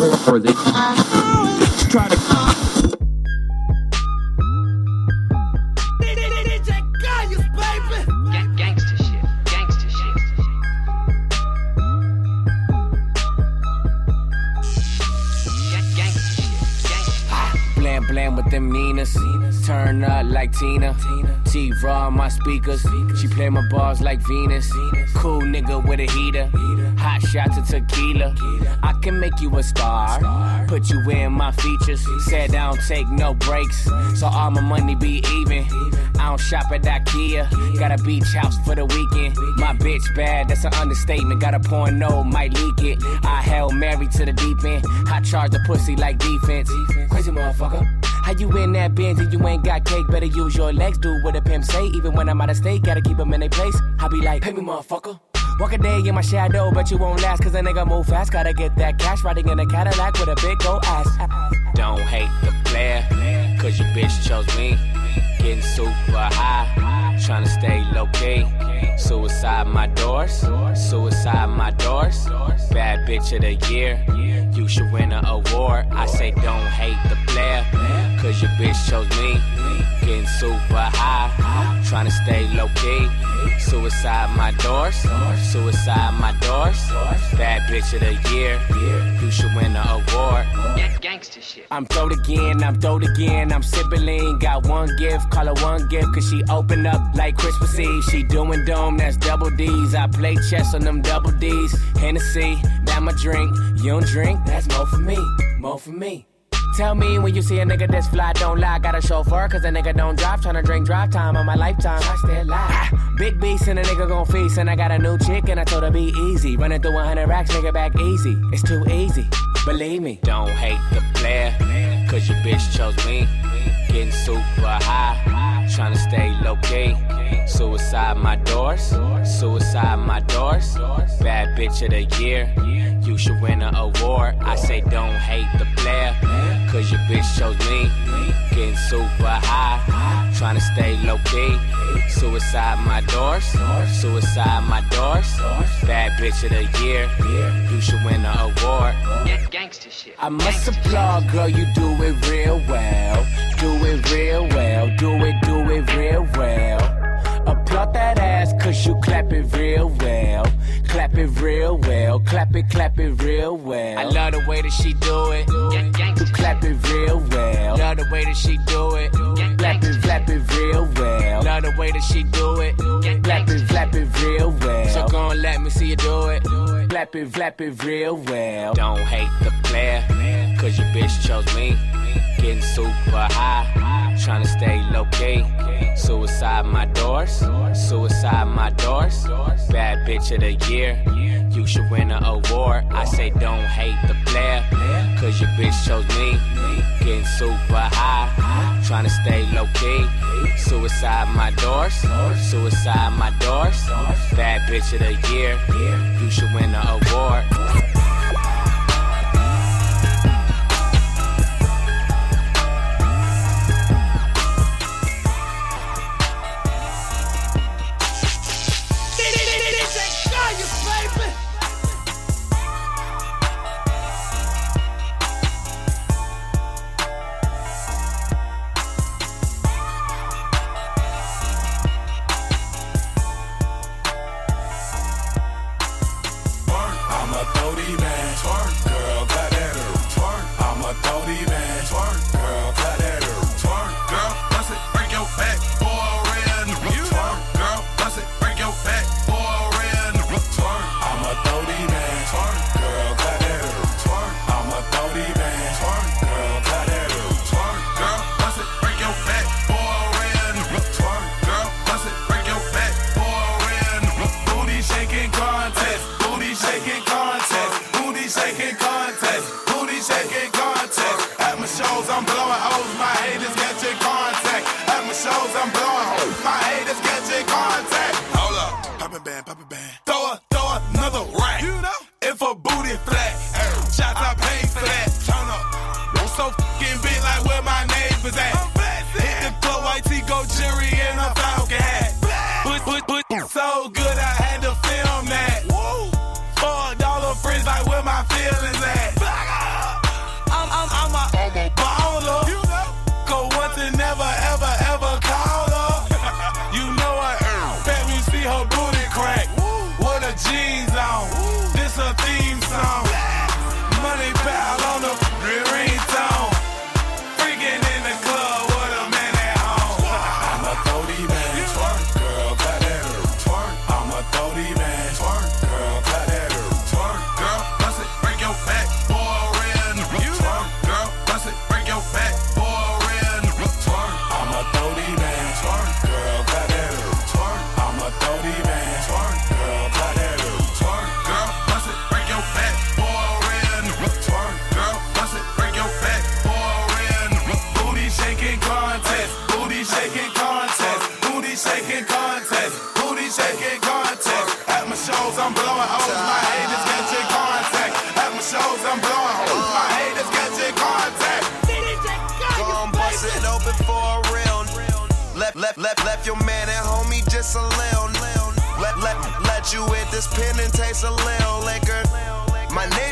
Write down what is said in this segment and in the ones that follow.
or they try to with them Ninas. Turn up like Tina. T raw my speakers. She play my bars like Venus. Cool nigga with a heater. Hot shot to tequila. Can make you a star. Put you in my features. Said I don't take no breaks. So all my money be even. I don't shop at IKEA. Got a beach house for the weekend. My bitch bad, that's an understatement. Got a porno, might leak it. I held Mary to the deep end. I charge the pussy like defense. Crazy motherfucker. How you in that Benz and you ain't got cake? Better use your legs, do what a pimp say. Even when I'm out of state, gotta keep them in their place. I be like, pay me, motherfucker. Walk a day in my shadow, but you won't last, cause a nigga move fast. Gotta get that cash riding in a Cadillac with a big old ass. Don't hate the player, cause your bitch chose me. Getting super high, tryna stay low key. Suicide my doors, suicide my doors. Bad bitch of the year, you should win an award. I say don't hate the player, cause your bitch chose me. Getting super high, tryna stay low key. Suicide my doors, suicide my doors. Bad bitch of the year, you should win an award. Gangster shit. I'm throwed again, I'm throwed again, I'm sipping lean. Got one gift, call her one gift, cause she open up like Christmas Eve. She doing dome, that's double D's. I play chess on them double D's. Hennessy, that my drink. You don't drink, that's more for me, more for me. Tell me when you see a nigga that's fly, don't lie. Got a chauffeur, cause a nigga don't drive. Tryna drink drive time on my lifetime. I still lie. Big beast and a nigga gon' feast. And I got a new chick and I told her be easy. Running through 100 racks, nigga back easy. It's too easy, believe me. Don't hate the player, cause your bitch chose me. Getting high, tryna stay low key. Suicide my doors, suicide my doors. Bad bitch of the year, you should win an award. I say don't hate the player, cause your bitch chose me. Getting super high, tryna stay low key. Suicide my doors, suicide my doors. Bad bitch of the year, you should win an award. Gangster shit. I must applaud, girl, you do it real well. Do it real well, do it, do it real well. Applaud that ass, cause you clap it real well. Clap it real well, clap it, clap it real well. I love the way that she do it. You clap it real well. Love the way that she do it. Clap it, clap it real well. Love the way that she do it. Clap it, clap it real well. So gon' let me see you do it. Clap it, clap it real well. Don't hate the player, cause your bitch chose me. Getting super high, tryna stay low key. Suicide my doors, suicide my doors. Bad bitch of the year, you should win an award. I say don't hate the player, cause your bitch chose me. Getting super high, tryna stay low key. Suicide my doors, suicide my doors. Bad bitch of the year, you should win an award.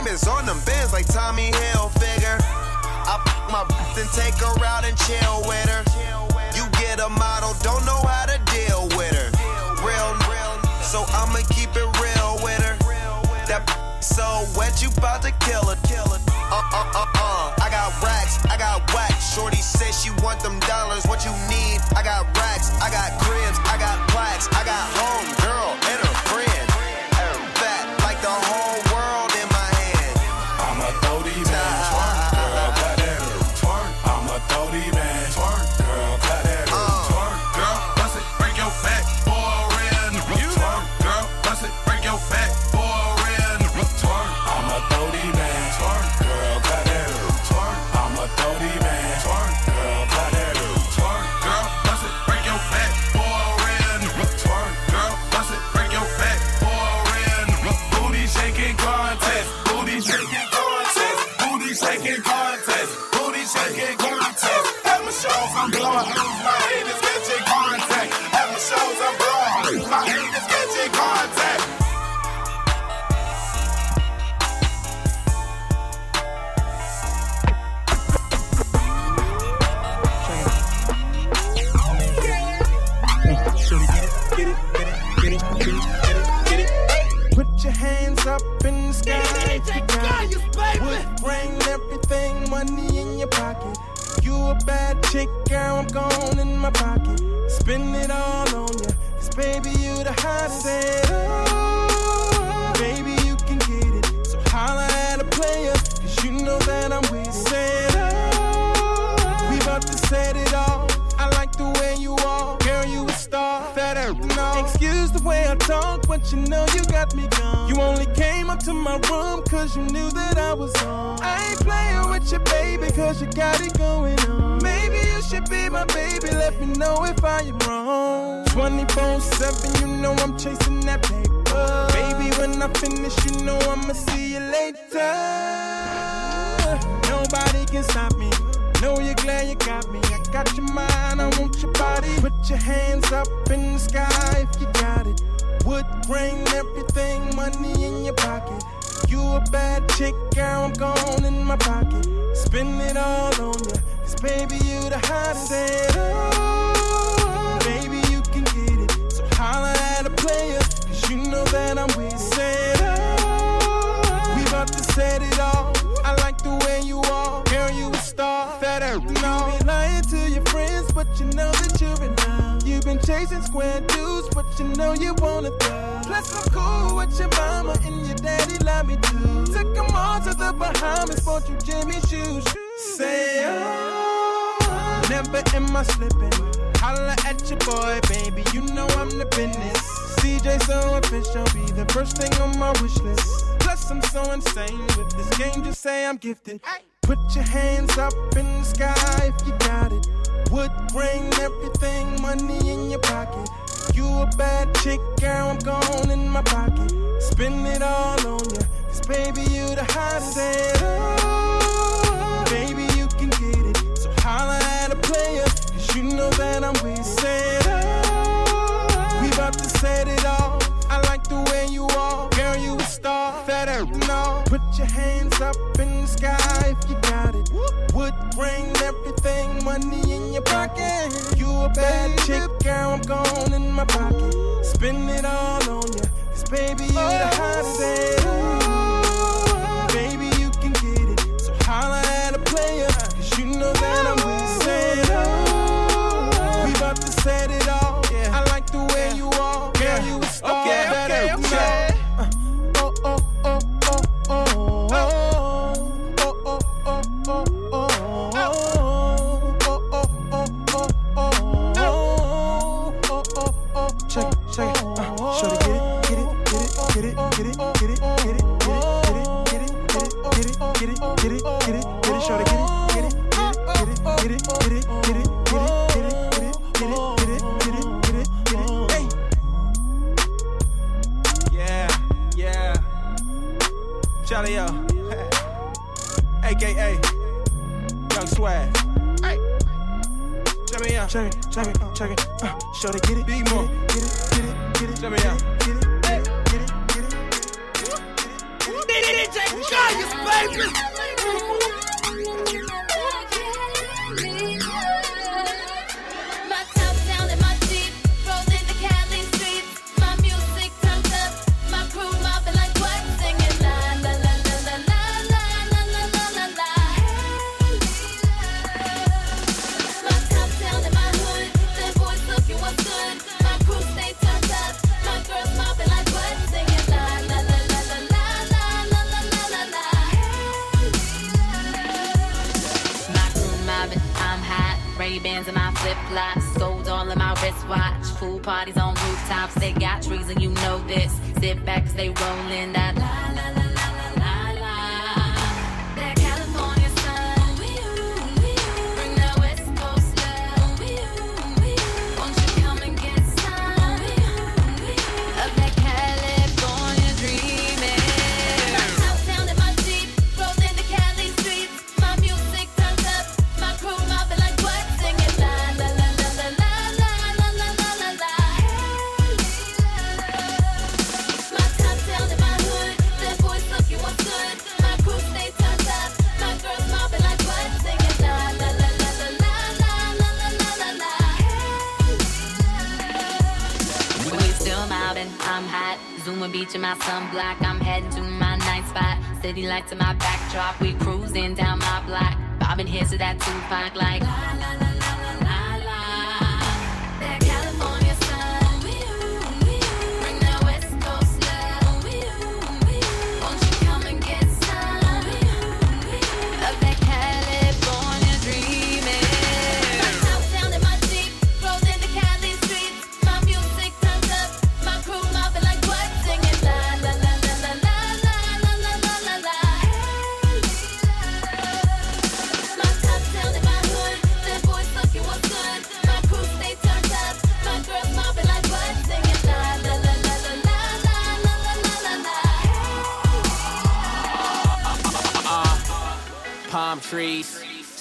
Is on them bands like Tommy Hilfiger. I f my then take her out and chill with her. You get a model, don't know how to deal with her. Real, real, so I'ma keep it real with her. That so wet, you bout to kill her. Uh, uh, uh, uh. I got racks, I got wax. Shorty says she want them dollars. What you need? I got racks, I got cribs, I got plaques, I got home Said, oh, baby, you can get it. So holla at a player, cause you know that I'm with it. Said, oh, we about to set it off. I like the way you are, girl, you a star. That no excuse the way I talk, but you know you got me gone. You only came up to my room cause you knew that I was on. I ain't playing with you, baby, cause you got it going on. Me know if I am wrong. 24 7, you know I'm chasing that paper. Baby, when I finish, you know I'ma see you later. Nobody can stop me. Know you're glad you got me. I got your mind, I want your body. Put your hands up in the sky if you got it. Wood grain, everything, money in your pocket. You a bad chick, girl, I'm gone in my pocket. Spend it all on you, cause baby, you the hottest. Said, oh, baby, you can get it. So holla at a player, cause you know that I'm with it. Said, oh, we about to set it off. I like the way you are, girl, you a star. That ain't no. You be lying to your friends, but you know that you're in love. You've been chasing square dudes, but you know you want it thug. Plus, I'm cool with your mama and your daddy love me too. Took them all to the Bahamas, bought you Jimmy Choos. Say, oh, never am I slipping. Holla at your boy, baby, you know I'm the business. CJ so official, be the first thing on my wish list. Plus, I'm so insane with this game, just say I'm gifted. Put your hands up in the sky if you got it. Wood grain, everything, money in your pocket. You a bad chick, girl, I'm gone in my pocket. Spend it all on you, cause baby, you the hottest. Player, cause you know that I'm with oh, we about to set it off. I like the way you are, girl, you a star. That no. Put your hands up in the sky if you got it. Wood grain, everything, money in your pocket. You a bad chick, girl, I'm gone in my pocket. Spend it all on you, cause baby, you the hottest. Baby, you can get it. So holla at a player, cause you know that I'm with said it. beach in my sunblock. I'm heading to my night spot. City lights in my backdrop. We cruising down my block. Bobbing heads to that Tupac like.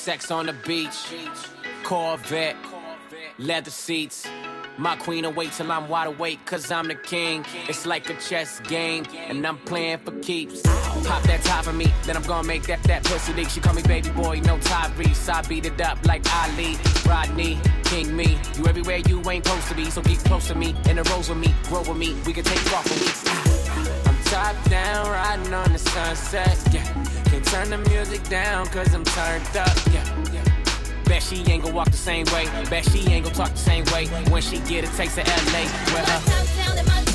Sex on the beach, Corvette, leather seats. My queen await till I'm wide awake, cause I'm the king. It's like a chess game, and I'm playing for keeps. Pop that top of me, then I'm gonna make that that pussy leak. She call me baby boy, no Tyrese. I beat it up like Ali, Rodney, King me. You everywhere you ain't supposed to be, so get close to me. In the rose with me, grow with me, we can take off for weeks top down, riding on the sunset. Yeah, can't turn the music down, cause I'm turned up. Yeah, yeah. Bet she ain't gonna walk the same way. Bet she ain't gonna talk the same way. When she get a taste of LA, well, uh,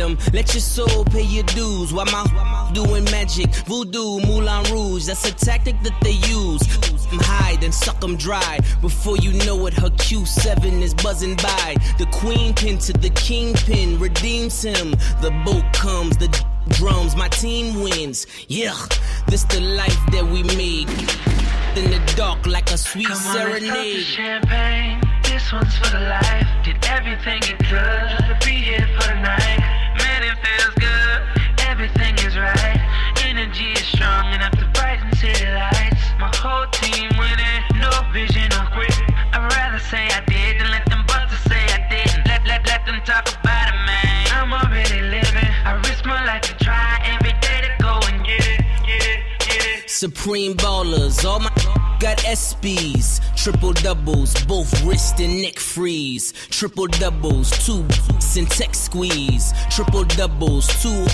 Let your soul pay your dues while my doing magic. Voodoo, Moulin Rouge, that's a tactic that they use. Them hide and suck them dry. Before you know it, her Q7 is buzzing by. The queen pin to the kingpin redeems him. The boat comes, the drums, my team wins. Yeah, this the life that we made. In the dark, like a sweet Come on, serenade. champagne, this one's for the life. Did everything it could to be here for the night. Supreme ballers, all my got SBs, triple doubles, both wrist and neck freeze. Triple doubles, two and tech squeeze. Triple doubles, two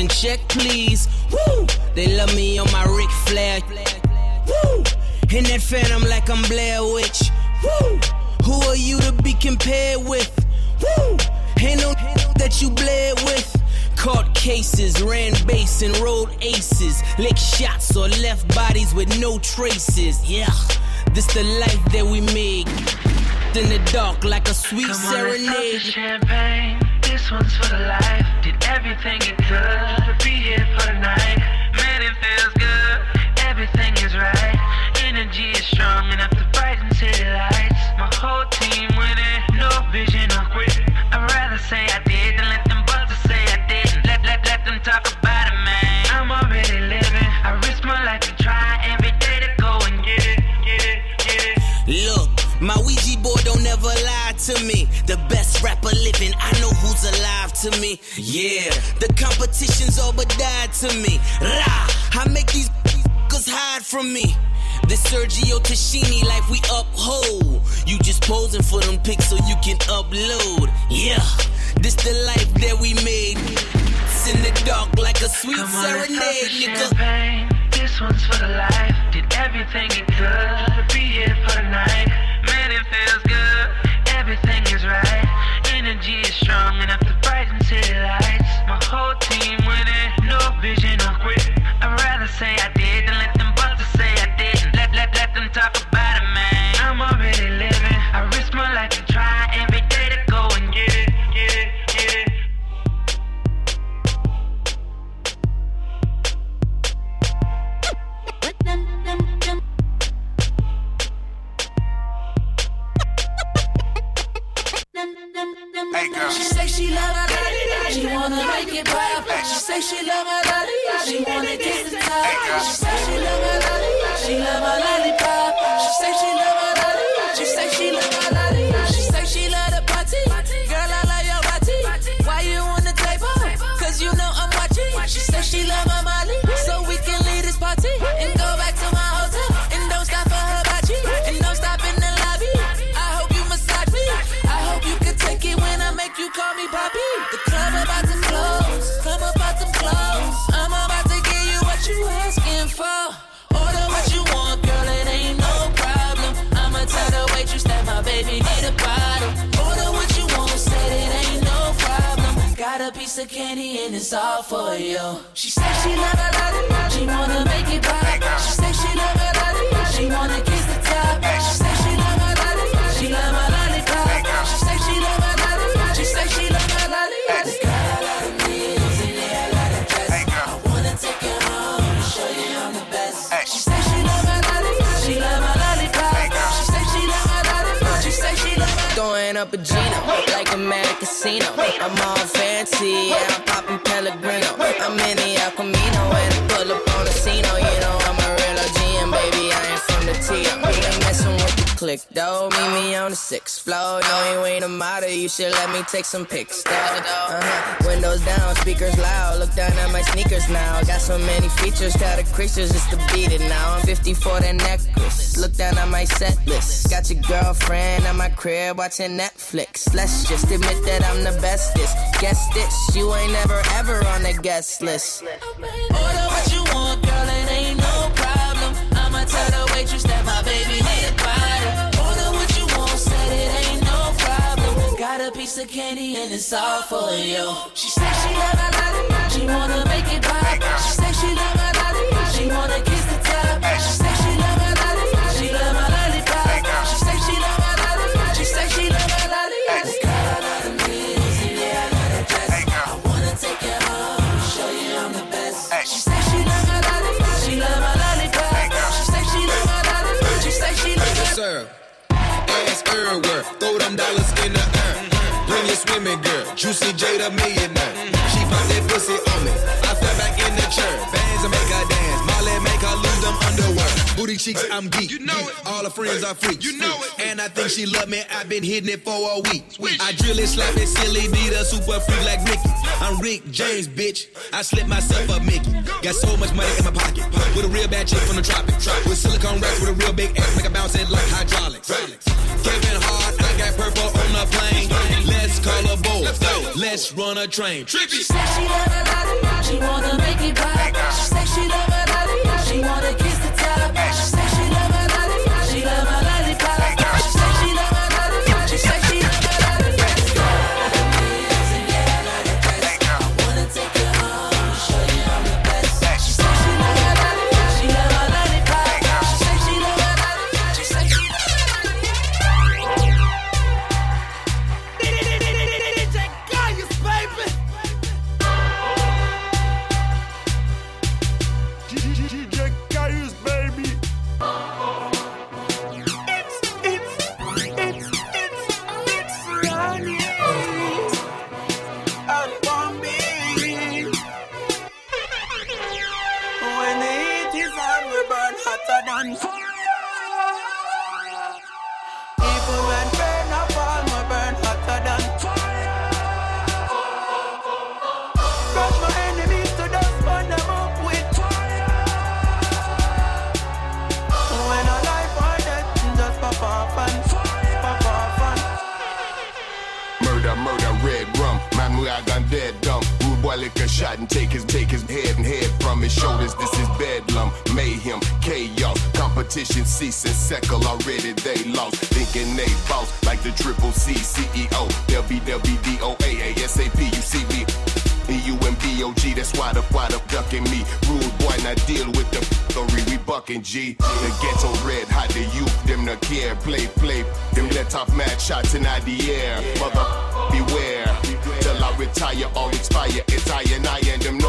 and check please. Woo! They love me on my Ric Flair. Woo! In that phantom like I'm Blair Witch. Woo! Who are you to be compared with? Woo! Ain't no that you bled with. Caught cases, ran base and rolled aces. Lick shots or left bodies with no traces. Yeah, this the life that we made. In the dark like a sweet Come on, let's pop serenade. the champagne. This one's for the life. Did everything it could to be here for the night. To me. Yeah, the competition's all but died to me. Rah, I make these cause hide from me. This Sergio Tacchini life we uphold. You just posing for them pics so you can upload. Yeah, this the life that we made. It's in the dark like a sweet Come on, serenade, the nigga. This one's for the life. Did everything it could to be here for the night. Man, it feels good. Everything is right. Energy is strong enough to She say of candy and it's all for you. She say she love her lolly, she wanna make it pop. She say she love her lolly, she wanna kiss the top. She say she love her lolly, she love her lollipop. She say she love her lolly, she say she love her lolly. Up a Gino like a mad casino. I'm all fancy, yeah, I'm popping Pellegrino. I'm in the El Camino click though. Meet me on the sixth floor. No, you ain't a model, you should let me take some pics though. Uh-huh. Windows down, speakers loud. Look down at my sneakers now. Got so many features, got the creatures just to beat it now. I'm 54 that necklace. Look down at my set list. Got your girlfriend at my crib watching Netflix. Let's just admit that I'm the bestest. Guess this, you ain't never ever on the guest list. Order what you piece of candy and it's all for you. She say she love her lolly, she wanna make it pop. She say she love her lolly, she wanna kiss the top. She say she love her lolly, she love her lollipop. She say she love her lolly, she say she love her lolly. This girl I love the and yeah I love the dress. I wanna take you home show you I'm the best. She say she love her lolly, she love her lollipop. She say she love her lolly, she say she love her. Sir, ass everywhere. Throw them dollars in the air. Your swimming girl, Juicy J the millionaire. She pop that pussy on me. I fell back in the chair. Bands and make her dance. Molly make her lose them underwear. Booty cheeks, I'm geek. You know it. All her friends are freaks. You know it. And I think she love me. I've been hitting it for a week. I drill it, slap it, silly, need a super freak like Ricky. I'm Rick James, bitch. I slip myself up, Mickey. Got so much money in my pocket. With a real bad chick from the tropics. With silicone racks with a real big ass, make a bounce it like hydraulics. Kevin Hart, I got purple on the plane. Let's call a boat. Let's run a train. Trippy. She say she love her lolly, she wanna make it pop. She say she love her lolly, she wanna kiss lick a shot and take his take his head and head from his shoulders. This is bedlam, mayhem, chaos. Competition cease and already. They lost, thinking they boss like the triple C CEO. WWDOA, ASAP. You see me. EU that's why the why the ducking me. Rude boy, not deal with the story, we bucking G. The ghetto red hot, the youth, them no care. Play, play, them let off mad shots in the air. Mother, beware. Retire or expire. It's I and I and them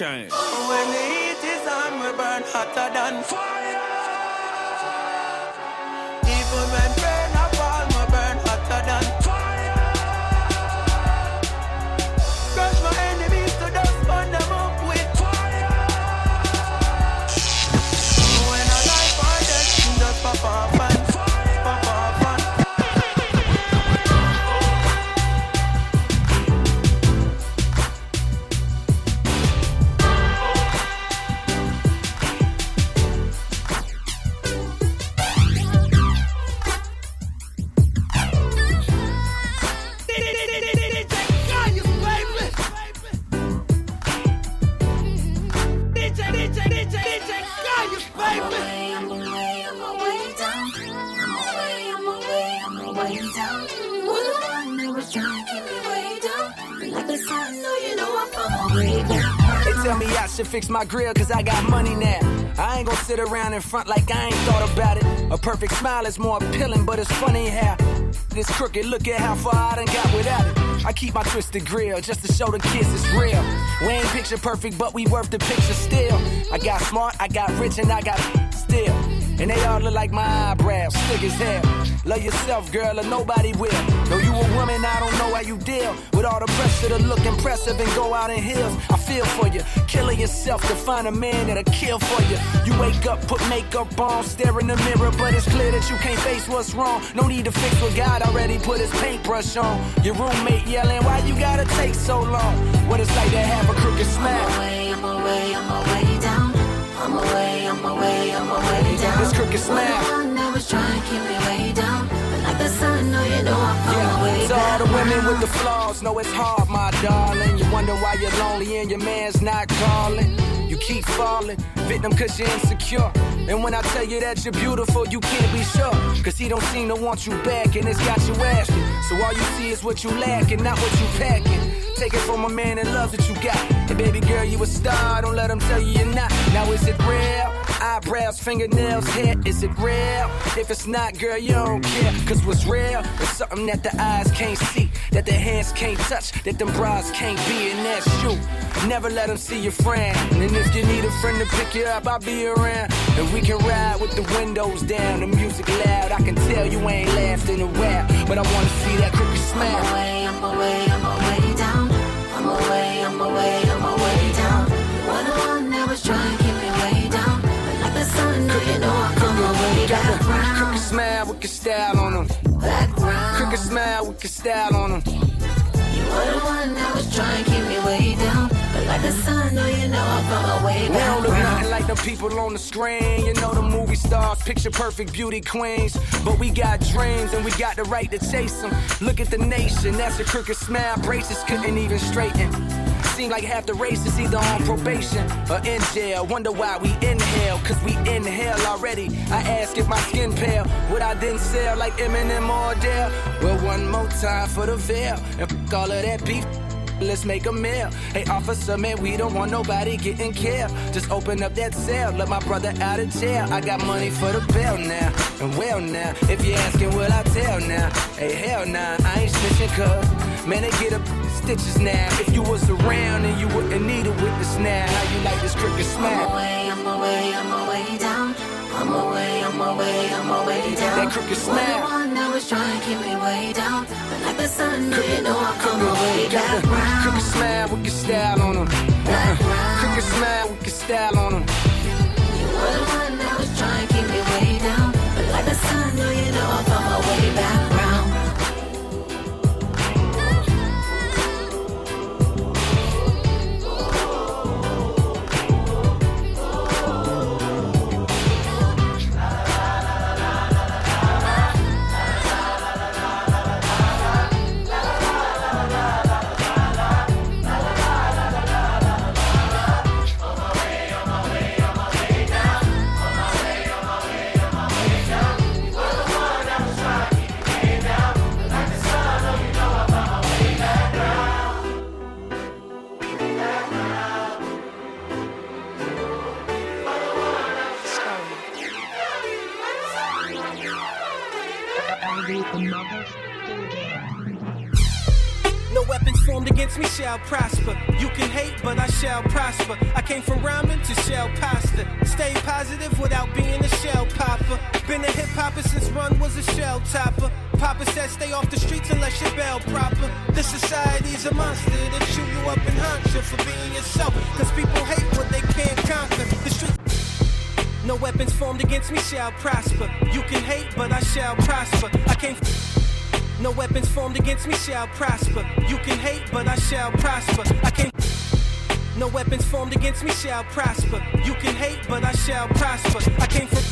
chains. When the heat is on, we burn hotter than fire. Fix my grill cause I got money now. I ain't gonna sit around in front like I ain't thought about it. A perfect smile is more appealing, but it's funny how this crooked. Look at how far I done got without it. I keep my twisted grill just to show the kids it's real. We ain't picture perfect, but we worth the picture still. I got smart, I got rich, and I got still. And they all look like my eyebrows, thick as hell. Love yourself, girl, or nobody will. Though a woman, I don't know how you deal with all the pressure to look impressive and go out in heels. I feel for you, killing yourself to find a man that'll kill for you. You wake up, put makeup on, stare in the mirror, but it's clear that you can't face what's wrong. No need to fix what God already put his paintbrush on. Your roommate yelling, why you gotta take so long? What it's like to have a crooked smile. I'm away, I'm away, I'm away down. I'm away, I'm away, I'm away down. This crooked smile. Flaws, know it's hard, my darling. You wonder why you're lonely and your man's not calling. You keep falling, victim cause you're insecure. And when I tell you that you're beautiful, you can't be sure. Cause he don't seem to want you back and it's got you asking. So all you see is what you lack and not what you packing. Take it from a man that loves what you got. And baby girl, you a star, don't let him tell you you're not. Now is it real? Eyebrows, fingernails, hair, is it real? If it's not, girl, you don't care. Cause what's real is something that the eyes can't see, that the hands can't touch, that them bras can't be, and that's you. Never let them see your friend. And if you need a friend to pick you up, I'll be around. And we can ride with the windows down, the music loud. I can tell you ain't laughed in a while, but I wanna see that crooked I'm smile. away, I'm away, I'm away down. I'm away, I'm away, I'm away down. You're the one that was trying smile with your style on them. Background. Crooked smile with your style on them. You were the one that was trying to keep me way down. Like the sun, no, you know I'm from way We don't look nothing like the people on the screen. You know the movie stars, picture perfect beauty queens. But we got dreams and we got the right to chase them. Look at the nation, that's a crooked smile. Braces couldn't even straighten. Seem like half the race is either on probation or in jail. Wonder why we inhale, cause we inhale already. I ask if my skin pale, would I then sell like Eminem or Adele? Well, one more time for the veil and f- all of that beef. Let's make a meal. Hey, officer, man, we don't want nobody getting killed. Just open up that cell, let my brother out of jail. I got money for the bail now. And well now, if you're asking, will I tell now? Hey, hell nah, I ain't snitching, cuz. Man, they get up stitches now. If you was around and you wouldn't need a witness now, how you like this crooked I'm away, I'm away, I'm away down. I'm away, I'm away, I'm away down. That crooked You're smile. the one that was trying to keep me way down. But like the sun, you know I'm from way Got the background. crooked smile with your style on them. Uh, crooked smile with your style on them. You were the one that was trying to keep me way down. But like the sun, you know way background. Me shall prosper. You can hate, but I shall prosper. I came from ramen to shell pasta. Stay positive without being a shell popper. Been a hip hopper since Run was a shell topper. Papa said stay off the streets unless you're bell proper. This society's a monster that chew you up and hunt you for being yourself. Cause people hate what they can't conquer. The street no weapons formed against me shall prosper. You can hate, but I shall prosper. I came. No weapons formed against me shall prosper. You can hate, but I shall prosper. I came. No weapons formed against me shall prosper. You can hate, but I shall prosper. I came from.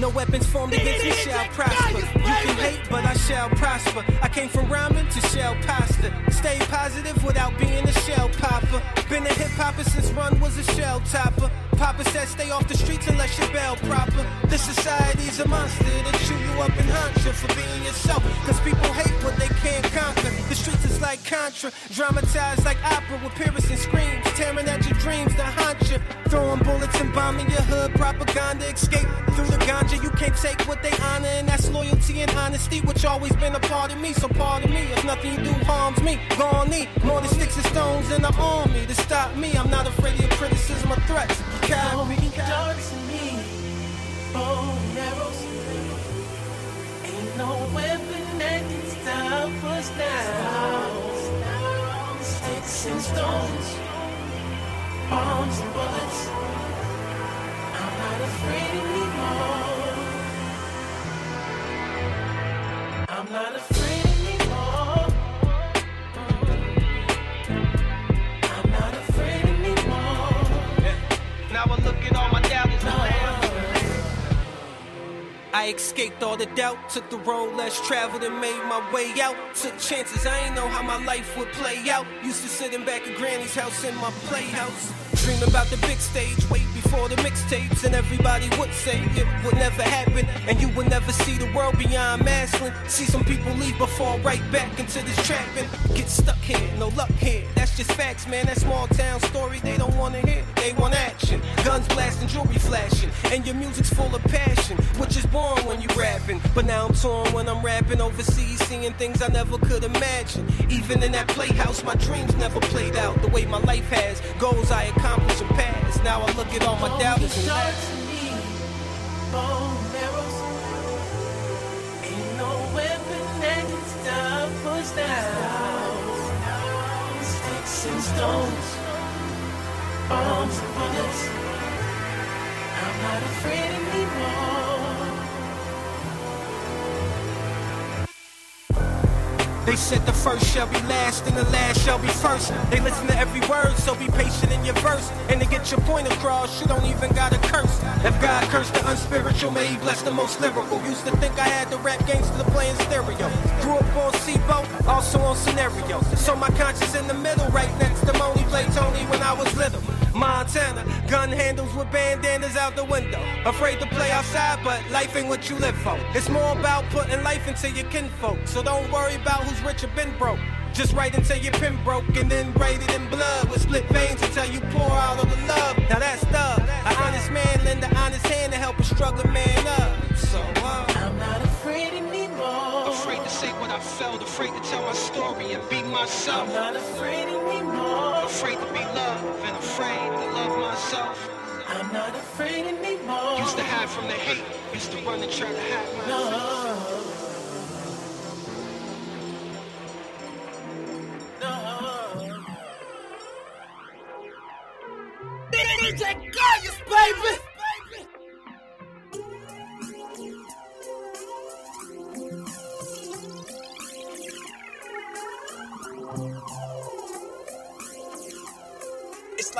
No weapons formed against me shall prosper. You can hate, but I shall prosper. I came from ramen to shell pasta. Stay positive without being a shell popper. Been a hip hopper since Run was a shell topper. Papa said stay off the streets unless you're bell proper. This society's a monster that chew you up and hunt you for being yourself. Cause people hate what they can't conquer. The streets is like Contra, dramatized like opera with piercing screams, tearing at your dreams to haunt you. Throwing bullets and bombing your hood, propaganda escape through the ganja. You can't take what they honor, and that's loyalty and honesty, which always been a part of me. So part of me, if nothing you do harms me, go on need more than sticks and stones in the army to stop me. I'm not afraid of criticism or threats. You carry me, darts in me, bow and arrows. Ain't no weapon that can stop us now. Sticks and stones, bombs and bullets. I'm not afraid anymore I'm not afraid Now I look at all my doubters I escaped all the doubt, took the road less traveled and made my way out. Took chances, I ain't know how my life would play out. Used to sitting back at Granny's house in my playhouse. Dream about the big stage, wait before the mixtapes, and everybody would say it would never happen, and you would never see the world beyond Massillon. See some people leave but fall right back into this trapping. Get stuck here, no luck here. That's just facts, man. That small town story they don't wanna hear. They want action, guns blasting, jewelry flashing, and your music's full of passion, which is born when you rapping. But now I'm torn when I'm rapping overseas, seeing things I never could imagine. Even in that playhouse, my dreams never played out the way my life has. Goals I accomplished and passed. Now I look at all my doubters. Ain't no weapon that can stop us now. Sticks and stones, bombs and bullets. I'm not afraid anymore. They said the first shall be last and the last shall be first. They listen to every word, so be patient in your verse. And to get your point across, you don't even gotta curse. If God cursed the unspiritual, may he bless the most lyrical. Used to think I had the rap gangster playing stereo. Grew up on SIBO, also on scenario. So my conscience in the middle, right next to Moni. Played Tony when I was little. Montana, gun handles with bandanas out the window. Afraid to play outside, but life ain't what you live for. It's more about putting life into your kinfolk. So don't worry about who's rich or been broke. Just write until your pen broke and then write it in blood with split veins until you pour out all the love. Now that's thug. An honest man lend an honest hand to help a struggling man up. So uh, I'm not say what I felt, afraid to tell my story and be myself. I'm not afraid anymore. Afraid to be loved and afraid to love myself. I'm not afraid anymore. Used to hide from the hate, used to run and try to hide myself. No. No. DJ Gaius, baby!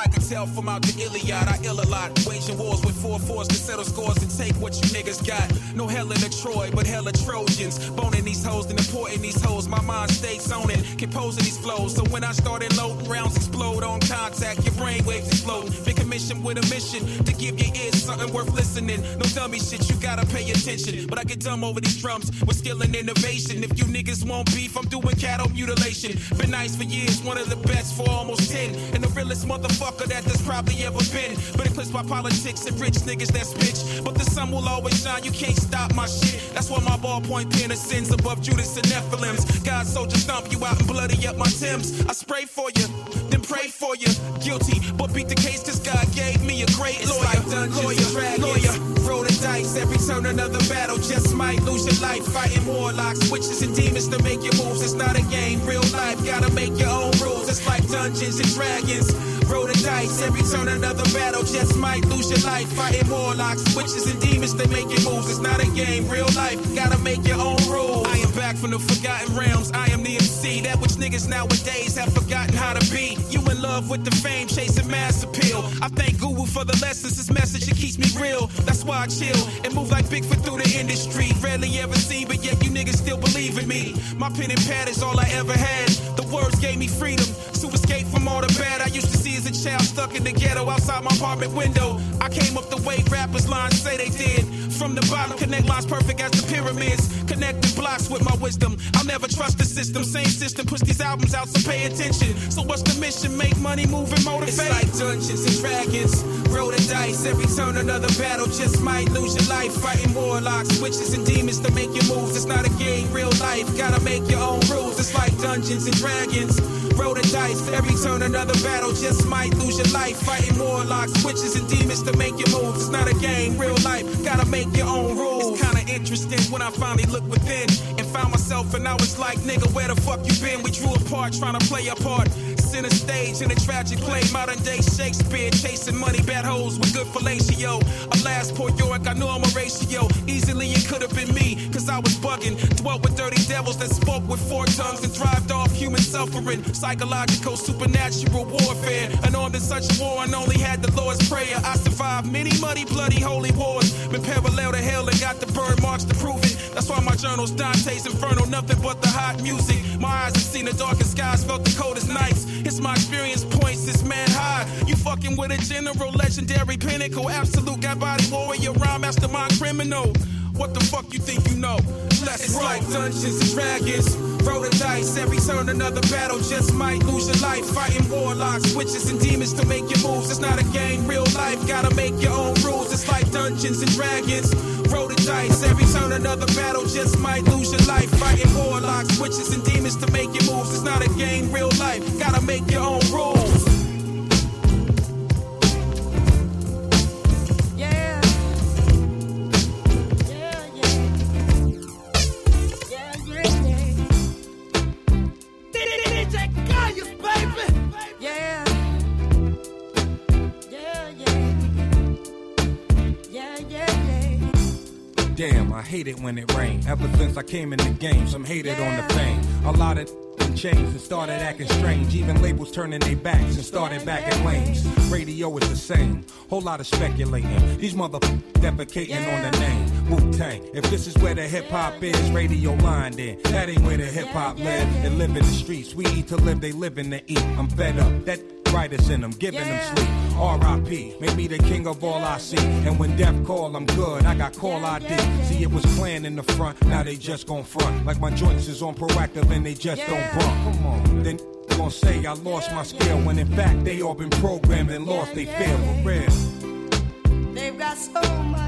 It's like tell from out the Iliad. I ill a lot. Waging wars with four fours to settle scores and take what you niggas got. No hell in the Troy, but hella Trojans. Boning these hoes and importing these hoes. My mind stays on it, composing these flows. So when I started loading, rounds explode on contact. Your brain waves explode. Big commission with a mission to give your ears something worth listening. No dummy shit, you gotta pay attention. But I get dumb over these drums with skill and innovation. If you niggas want beef, I'm doing cattle mutilation. Been nice for years, one of the best for almost 10. And the realest motherfucker that there's probably ever been. But eclipsed by politics and rich niggas that's bitch. But the sun will always shine, you can't stop my shit. That's why my ballpoint pen ascends above Judas and Nephilims. God soldier stomp you out and bloody up my Timbs. I spray for you, then pray for you. Guilty, but beat the case cause God gave me a great It's lawyer. like Dungeons lawyer, lawyer. Roll the dice, every turn another battle. Just might lose your life fighting warlocks, witches, and demons to make your moves. It's not a game, real life. Gotta make your own rules. It's like Dungeons and Dragons. Roll the dice, every turn another battle. Just might lose your life fighting warlocks, witches, and demons they make your moves. It's not a game, real life. Gotta make your own rules. Back from the forgotten realms. I am the MC, that which niggas nowadays have forgotten how to be. You in love with the fame, chasing mass appeal. I thank Google for the lessons. This message it keeps me real. That's why I chill and move like Bigfoot through the industry. Rarely ever seen, but yet you niggas still believe in me. My pen and pad is all I ever had. The words gave me freedom to escape from all the bad I used to see as a child stuck in the ghetto outside my apartment window. I came up the way rappers lines say they did. From the bottom. Connect lines perfect as the pyramids. Connecting blocks with my wisdom. I'll never trust the system. Same system push these albums out, so pay attention. So what's the mission? Make money, move and motivate. It's like Dungeons and Dragons. Roll the dice. Every turn another battle. Just might lose your life. Fighting warlocks, witches and demons to make your moves. It's not a game, real life. Gotta make your own rules. It's like Dungeons and Dragons. Roll the dice. Every turn another battle. Just might lose your life. Fighting warlocks, witches and demons to make your moves. It's not a game, real life. Gotta make your own rules. It's kinda interesting when I finally look within and found myself, and I was like, nigga, where the fuck you been? We drew apart, trying to play a part. Center stage in a tragic play, modern day Shakespeare, chasing money, bad hoes with good fellatio. Alas, poor Yorick, I knew I'm a ratio. Easily it could have been me, cause I was bugging. Dwelt with dirty devils that spoke with four tongues and thrived off human suffering. Psychological, supernatural warfare. Unarmed in such war, and only had the Lord's prayer. I survived many muddy, bloody, holy wars. Been parallel to hell and got the burn marks to prove it. That's why my journal's Dante's Inferno, nothing but the hot music. My eyes have seen the darkest skies, felt the coldest nights. It's my experience points, this man high. You fucking with a general, legendary pinnacle, absolute got body warrior, rhyme mastermind criminal. What the fuck you think you know? Let's it's like Dungeons and Dragons. Roll the dice, every turn another battle. Just might lose your life. Fighting warlocks, witches and demons to make your moves. It's not a game, real life. Gotta make your own rules. It's like Dungeons and Dragons. Roll the dice, every turn another battle. Just might lose your life. Fighting warlocks, witches and demons to make your moves. It's not a game, real life. Gotta make your own rules. When it rain. Ever since I came in the game, some hated on the fame. A lot of them changed and started acting strange. Even labels turning their backs and started back at lanes. Radio is the same. Whole lot of speculating. These mother defecating on the name. Wu Tang. If this is where the hip hop is, radio line then. That ain't where the hip hop live. They live in the streets. We eat to live, they live in to eat. I'm fed up. That writers in them, giving them sleep. R.I.P. Make me the king of all I see. And when death call, I'm good. I got call ID. See, it was planned in the front. Now they just gon' front. Like my joints is on Proactiv and they just don't bump. Come on. Then gon' say I lost my skill when in fact they all been programmed and lost they feel for real. They've got so much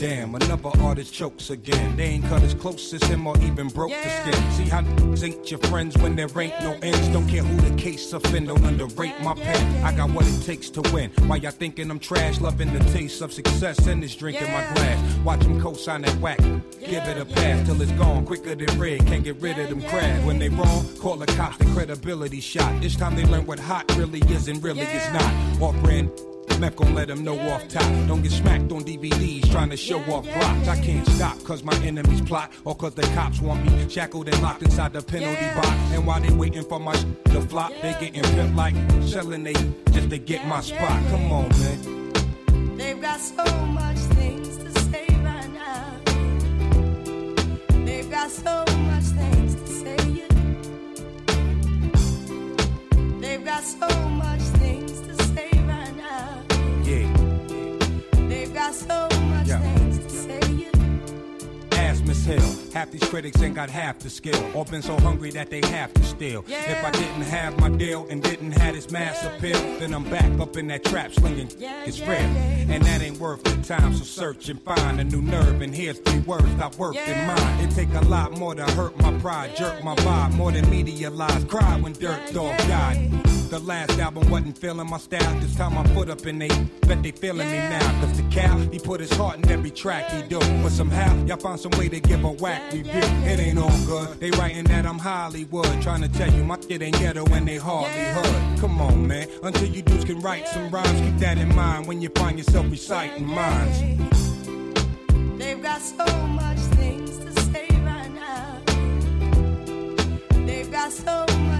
Damn, another artist chokes again. They ain't cut as close as him or even broke the skin. See how n***s ain't your friends when there ain't no ends. Don't care who the case offend, don't underrate my pen. I got what it takes to win. Why y'all thinking I'm trash? Loving the taste of success and this drink in my glass. Watch him co-sign that whack. Give it a pass till it's gone quicker than red. Can't get rid of them crabs. When they wrong, call the cops. The credibility shot. This time they learn what hot really is and really is not. Off brand Meth gon' let them know off top. Don't get smacked on DVDs trying to show off blocks. I can't stop cause my enemies plot or cause the cops want me shackled and locked inside the penalty box. And while they waiting for my sh- to flop, they getting pimped like selling they just to get my spot. Come on, man. They've got so much things to say right now. They've got so much things to say. They've got so much got so much Yeah. things to say. Ask Miss Hill. Half these critics ain't got half the skill. Or been so hungry that they have to steal. If I didn't have my deal and didn't have this mass appeal, then I'm back up in that trap slinging. It's real. And that ain't worth the time. So search and find a new nerve. And here's three words I worked in mine. It take a lot more to hurt my pride, jerk my vibe, more than media lies. Cry when Dirt Dog died. The last album wasn't feeling my style. This time I put up in they bet they feeling me now. Cause the cow, he put his heart in every track he do. But somehow, y'all found some way to give a whack review. It ain't all good. They writing that I'm Hollywood. Trying to tell you my shit ain't ghetto and they hardly hood. Come on, man. Until you dudes can write some rhymes, keep that in mind when you find yourself reciting minds. They've got so much things to say right now. They've got so much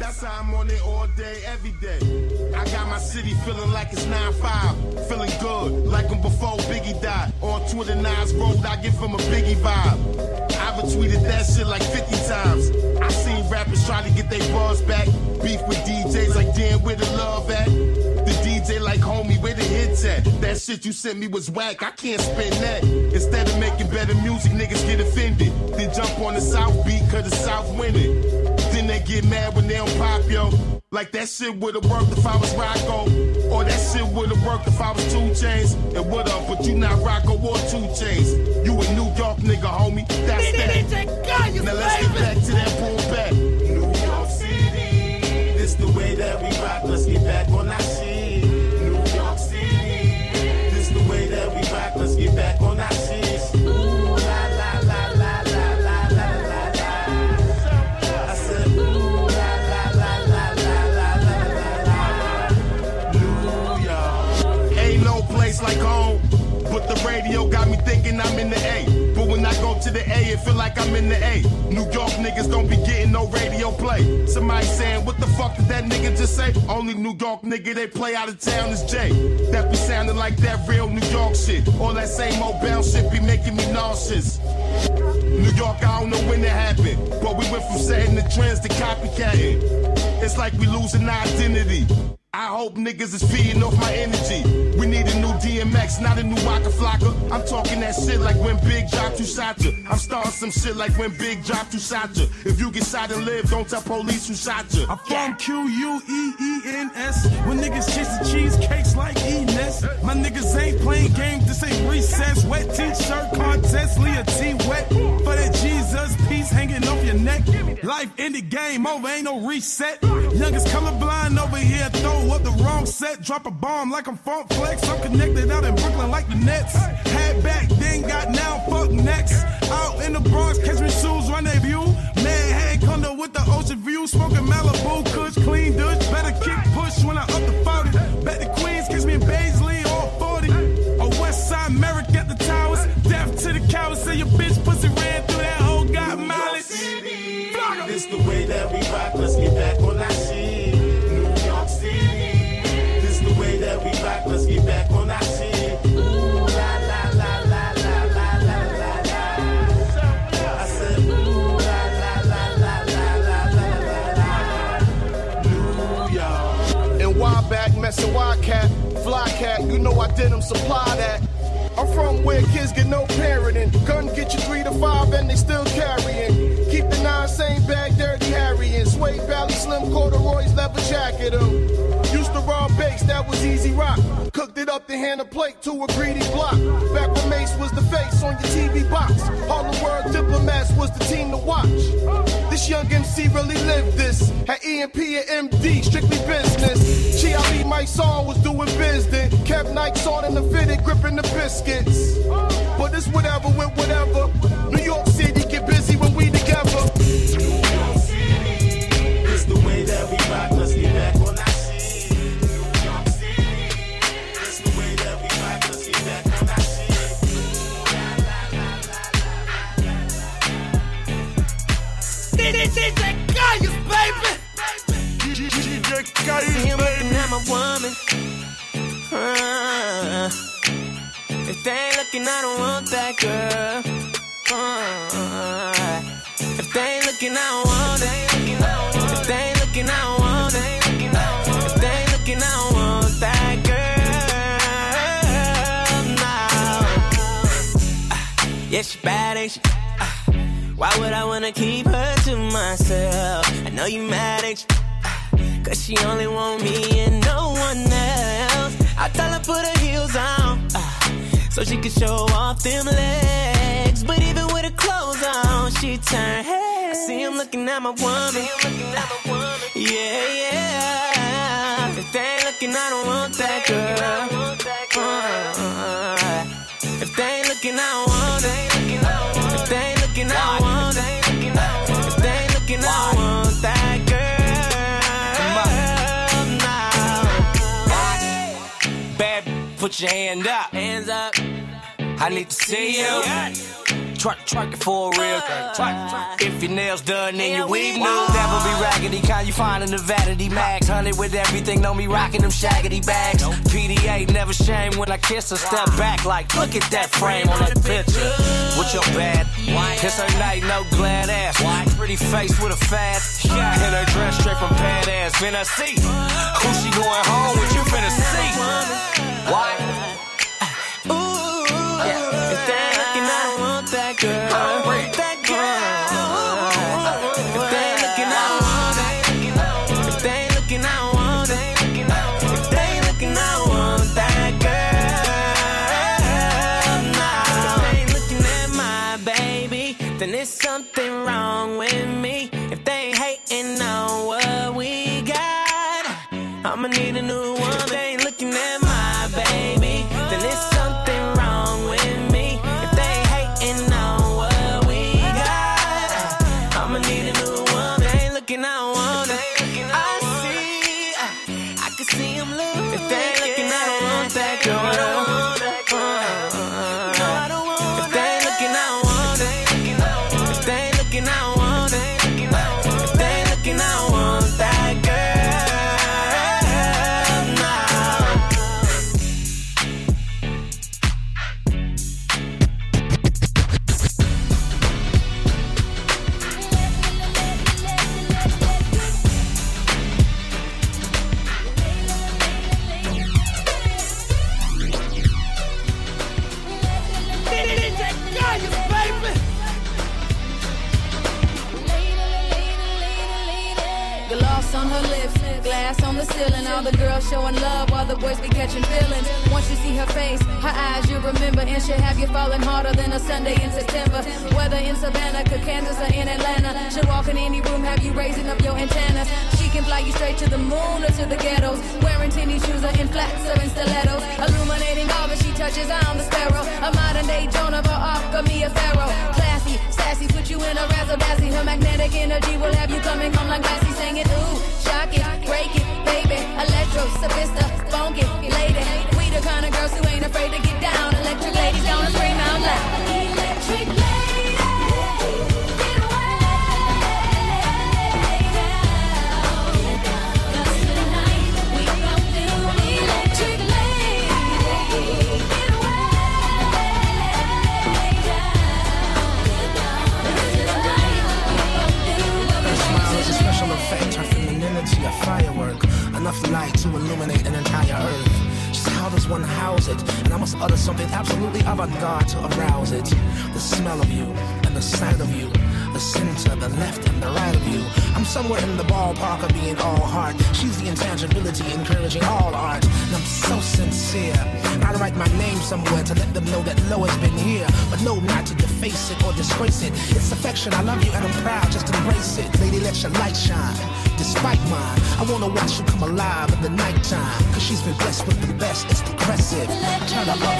That's how I'm on it all day, every day. I got my city feeling like it's 9-5. Feeling good, like when before Biggie died. On Twitter, Nas Road, I give him a Biggie vibe. I retweeted that shit like 50 times. I seen rappers trying to get their buzz back. Beef with DJs like, damn, where the love at? The DJ like, homie, where the hits at? That shit you sent me was whack, I can't spin that. Instead of making better music, niggas get offended. Then jump on the South beat, cause the South winning. Then get mad when they don't pop, yo. Like that shit would've worked if I was Rocko. Or that shit would've worked if I was 2 Chainz. It would've, but you not Rocko or 2 Chainz. You a New York nigga, homie. That's that. Now let's get back to that boom back. New York City. This the way that we rock. Let's get back on our it feel like I'm in the A. New York niggas don't be getting no radio play. Somebody saying, what the fuck did that nigga just say? Only New York nigga they play out of town is Jay. That be sounding like that real New York shit. All that same old bounce shit be making me nauseous. New York, I don't know when it happened, but we went from setting the trends to copycatting. It's like we losing our identity. I hope niggas is feeding off my energy. We need a new DMX, not a new Waka Flocka. I'm talking that shit like when Big dropped Who Shot Ya. I'm starting some shit like when Big dropped Who Shot Ya. If you get shot and live, don't tell police who shot you. I'm from Q U E E N S. When niggas chase the cheesecakes like Enes. My niggas ain't playing games, this ain't recess. Wet t-shirt contest, Leah T wet. For that Jesus piece hanging off your neck. Life ended, game over, ain't no reset. Youngest colorblind over here, throw up the wrong set. Drop a bomb like I'm Funk Flex. I'm connected out in Brooklyn like the Nets. Them supply that. I'm from where kids get no parenting. Gun get you three to five and they still carrying. Keep the nine same bag, dirty Harrying. Suede Valley Slim corduroys, leather jacket 'em. That was easy rock. Cooked it up to hand a plate to a greedy block. Back when Mace was the face on your TV box. All the World Diplomats was the team to watch. This young MC really lived this. Had EMP and MD, strictly business. Chi my song was doing business. Kept Nikes on in the fitted, gripping the biscuits. But it's whatever. They looking, I don't want that girl. Uh, if they looking, I don't want it. If they looking, I don't want it. If they looking, I don't want that girl. No. Ah, yeah, she bad, ain't she? Ah, why would I wanna keep her to myself? I know you mad, ain't you? Cause she only want me and no one else. I tell her put her heels on, uh, so she can show off them legs. But even with her clothes on, she turn head. I see him looking at my woman. Yeah, yeah. If they ain't looking, I don't want that girl. Uh, if they ain't looking, I don't want it. If they ain't looking, I don't want it. Put your hand up. Hands up. I need to see you. Twerk, twerk it for real. If your nails done, then your weave new. Never be raggedy, kind you find in the vanity max. Honey with everything, know me rocking them shaggy bags. PDA, never shame when I kiss her. Step back like, look at that frame on that picture. With your bad, kiss her night, no glad ass. Pretty face with a fat. In her dress straight from pad ass. Finna see who she going home with. You finna see. Why?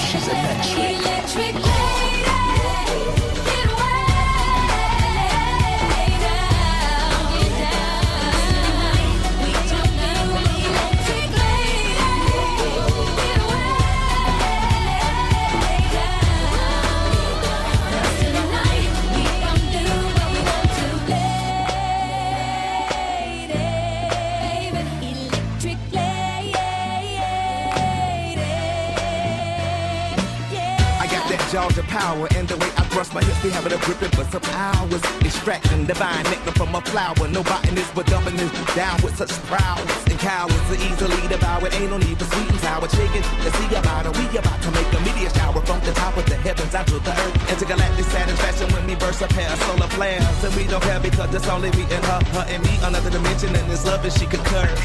She's electric. Electric power and the way I thrust my hips, they having a gripping for some hours. Extracting divine nectar from a flower. No botanist, but dumping this down with such prowess. And cowards are easily devoured. Ain't no need for sweet and sour chicken. Let's see about it. We about to make a meteor shower from the top of the heavens out to the earth. Intergalactic satisfaction when we burst a pair of solar flares. And we don't care because it's only me and her, her and me. Another dimension and this love and she concurs.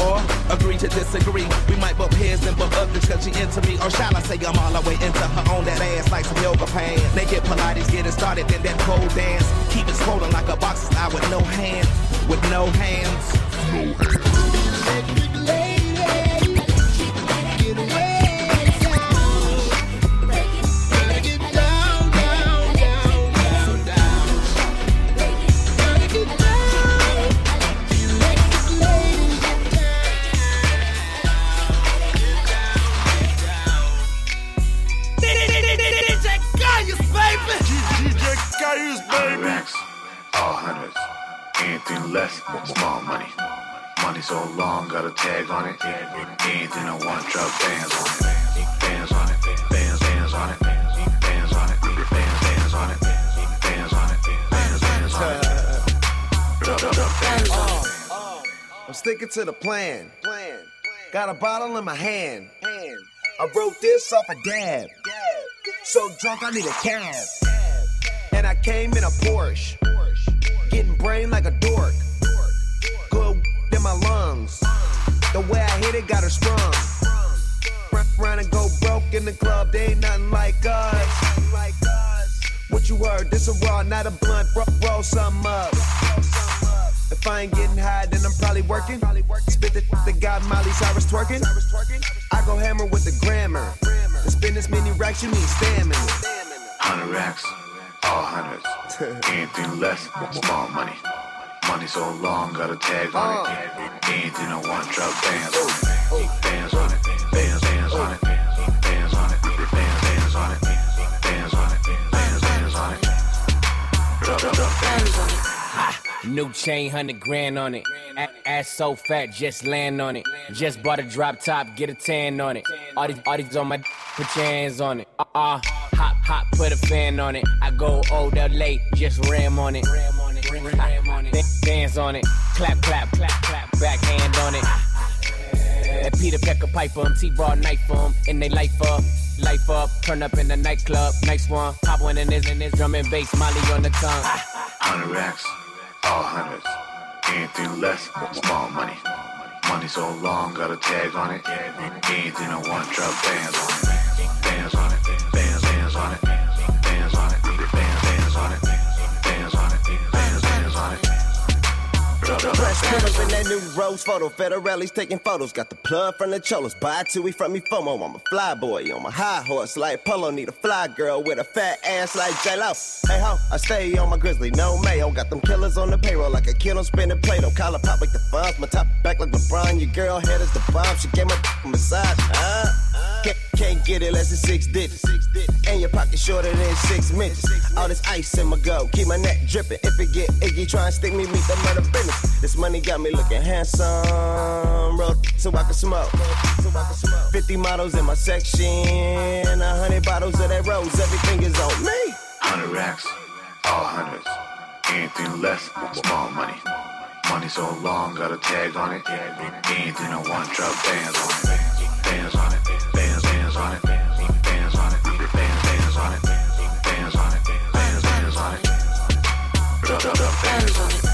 Or agree to disagree. We might bump heads and bump others cause she into me. Or shall I say I'm all the way into her on that ass like some yoga pants. Naked Pilates getting started, then that pole dance. Keep it swollen like a boxing style with no hands. With no hands. No hands. To the plan. Plan. Got a bottle in my hand. Hand. I wrote this off a dab. So drunk I need a cab. And I came in a Porsche. Getting brain like a dork. Good in my lungs. The way I hit it got her sprung. Run, run and go broke in the club. They ain't nothing like us. What you heard? This a raw, not a blunt. Roll, something up. If I ain't getting high, then I'm probably working. Spit the that got Miley Cyrus twerking. I go hammer with the grammar. To spin this many racks, you need stamina. Hundred racks, all hundreds. Anything less, small money. Money so long, got a tag on it. Uh. Anything I want, drop bands on it. Bands on it, New chain, hundred grand on it. A- ass so fat, just land on it. Just bought a drop top, get a tan on it. All these, all these on my, d- put your hands on it. Uh uh, hop, hop, put a fan on it. I go old late, just ram on it. Dance on it, on clap, clap, clap, clap, backhand on it. That Peter Pecker Piper, him, T-Raw knife for him, and they life up. Life up, turn up in the nightclub, nice one. Pop one in this, in this drum and bass, Molly on the tongue. Hundred racks, all hundreds. Anything less, small money. Money so long, got a tag on it. Anything I want, drop bands on it. Bands on it, Drop bands in that new rose photo. Federelli's taking photos. Got the plug from the cholos. Buy two, we from me FOMO. I'm a fly boy on my high horse like Polo. Need a fly girl with a fat ass like J-Lo. Hey ho, I stay on my grizzly, no mayo. Got them killers on the payroll like a kid on spinning Play-Doh. Collar pop like the funds. My top back like LeBron. Your girl head is the bomb. She gave my massage. Huh? Can't, can't get it less than six digits. And your pocket shorter than six minutes. All this ice in my go, keep my neck dripping. If it get iggy, try and stick me, meet the murder business. This money got me looking handsome, roll so I can smoke. 50 models in my section, a hundred bottles of that rose, everything is on me. Hundred racks, all hundreds. Anything less, small money. Money so long, got a tag on it. Anything I want, drop bands on it. Bands on it, Drop, drop, drop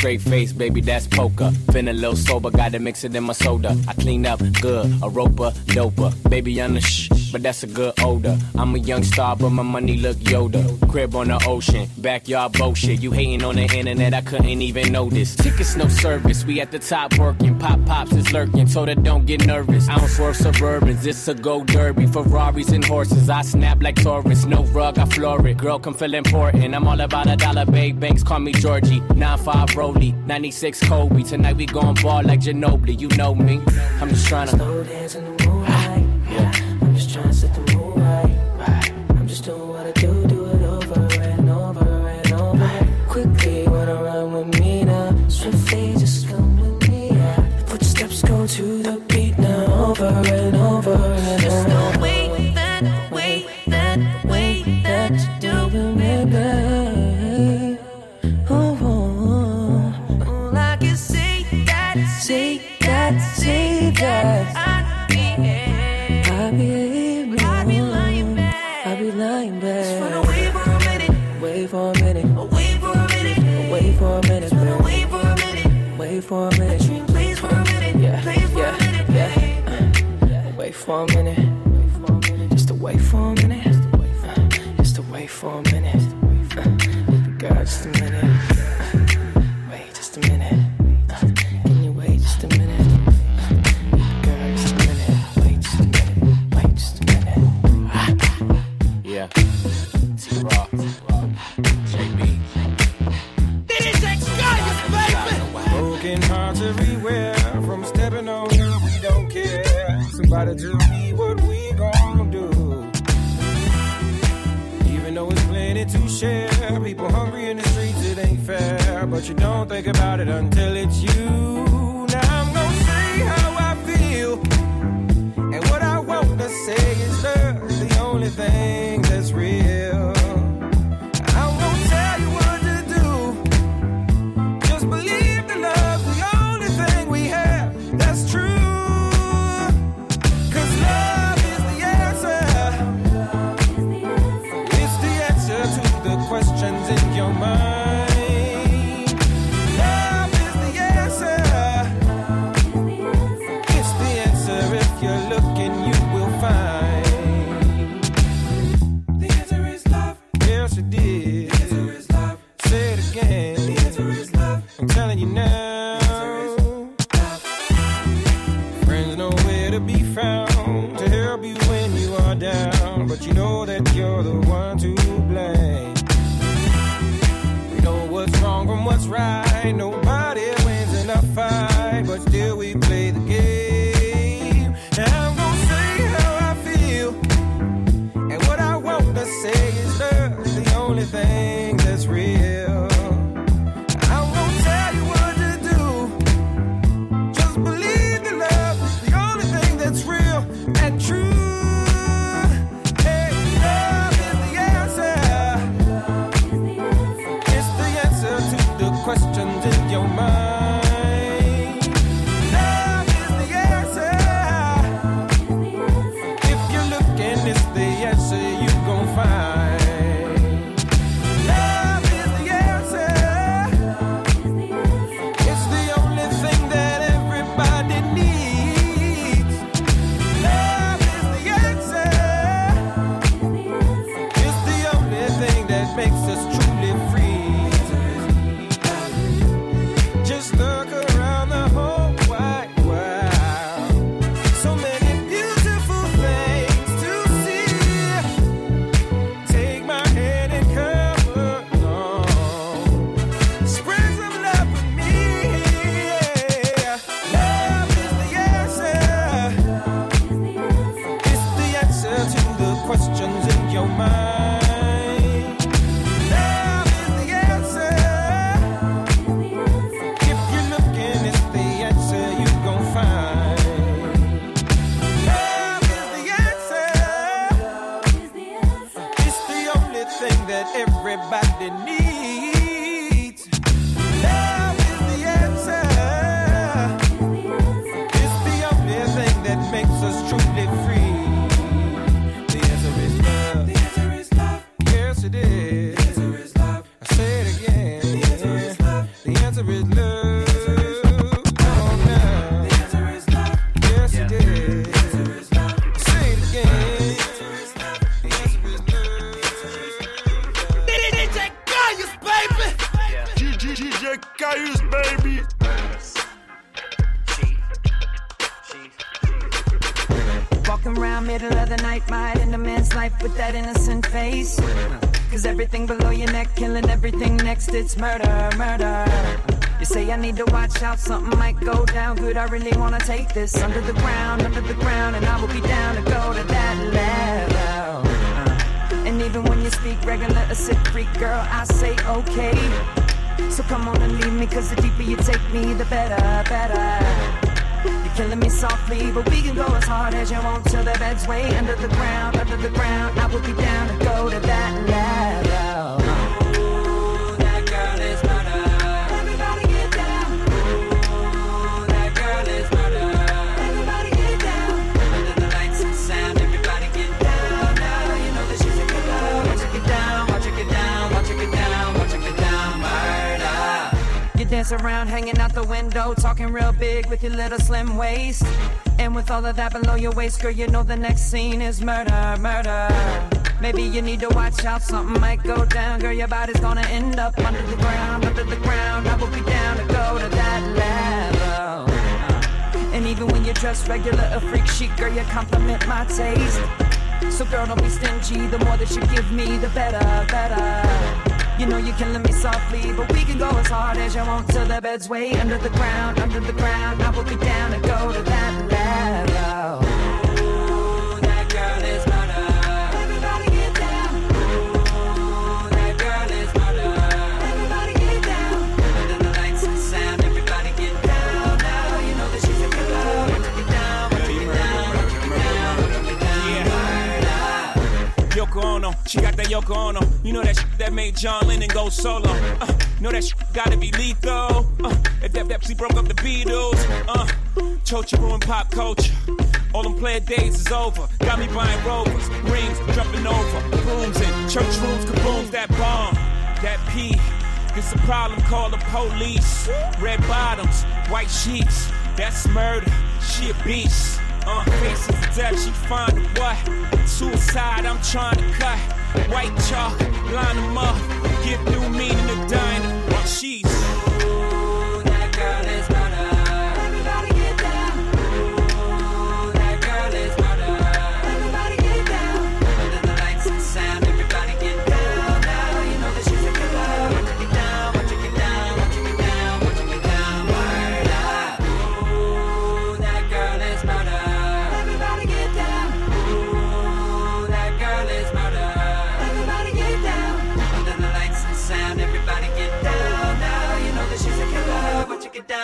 straight face, baby, that's poker. Been a little sober, gotta mix it in my soda. I clean up good, a roper, doper. Baby, I'm the shh, but that's a good odor. I'm a young star, but my money look Yoda. Crib on the ocean, backyard bullshit. You hating on the internet, I couldn't even notice. Tickets, no service, we at the top working. Pop pops is lurking, so that don't get nervous. I don't swerve suburbans, it's a go derby. Ferraris and horses, I snap like Taurus. No rug, I floor it. Girl, come feel important. I'm all about a dollar, big banks Call me Georgie, 9-5 Rolly, 96 Kobe. Tonight we gon' ball like Ginobili, you know me. I'm just tryna. Slow dance in the moonlight. Ah, yeah. Murder, murder. You say I need to watch out, something might go down good. I really wanna take this under the ground, under the ground, and I will be down to go to that level. Uh, and even when you speak regular, a sick freak girl, I say okay. So come on and leave me, cause the deeper you take me, the better, better. You're killing me softly, but we can go as hard as you want till the bed's way under the ground, under the ground. I will be down to go to that level. Dance around, hanging out the window, talking real big with your little slim waist. And with all of that below your waist, girl, you know the next scene is murder, murder. Maybe you need to watch out, something might go down. Girl, your body's gonna end up under the ground, under the ground. I will be down to go to that level. And even when you're dressed regular, a freak chic, girl, you compliment my taste. So girl, don't be stingy. The more that you give me, the better, better. You know you're killing me softly, but we can go as hard as you want till the bed's way under the ground, under the ground. I will be down to go to that she got that Yoko Ono. You know that shit that made John Lennon go solo. Uh, know that shit gotta be lethal. Uh, if that that broke up the Beatles. Uh, Chocha ruined pop culture. All them player days is over. Got me buying rovers, rings, jumping over, brooms in church rooms, kabooms. That bomb, that P. It's a problem, call the police. Red bottoms, white sheets. That's murder. She a beast. Uh, faces death, she find what? Suicide, I'm trying to cut. White chalk, line them up. Give new meaning to. While she's.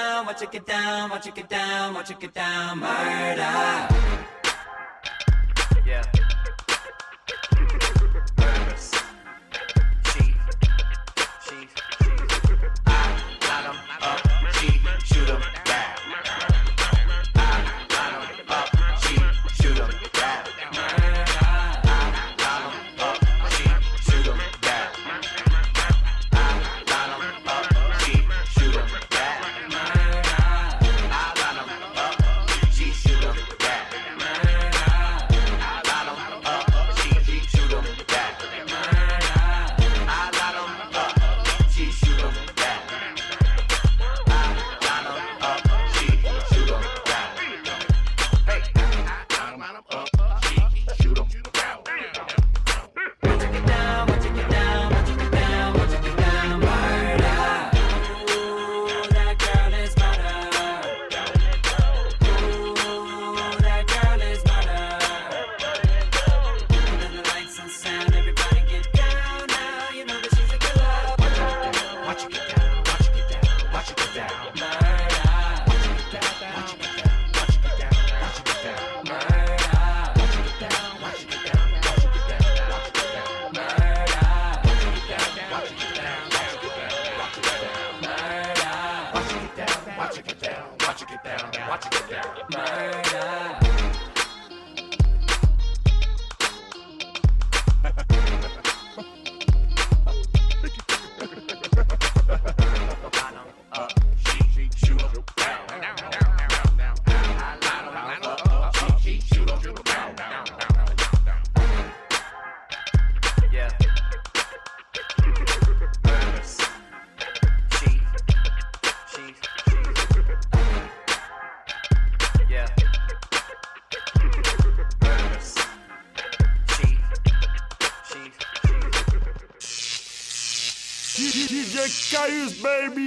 Down, watch her get down, watch her get down, watch her get down. Murder. DJ baby.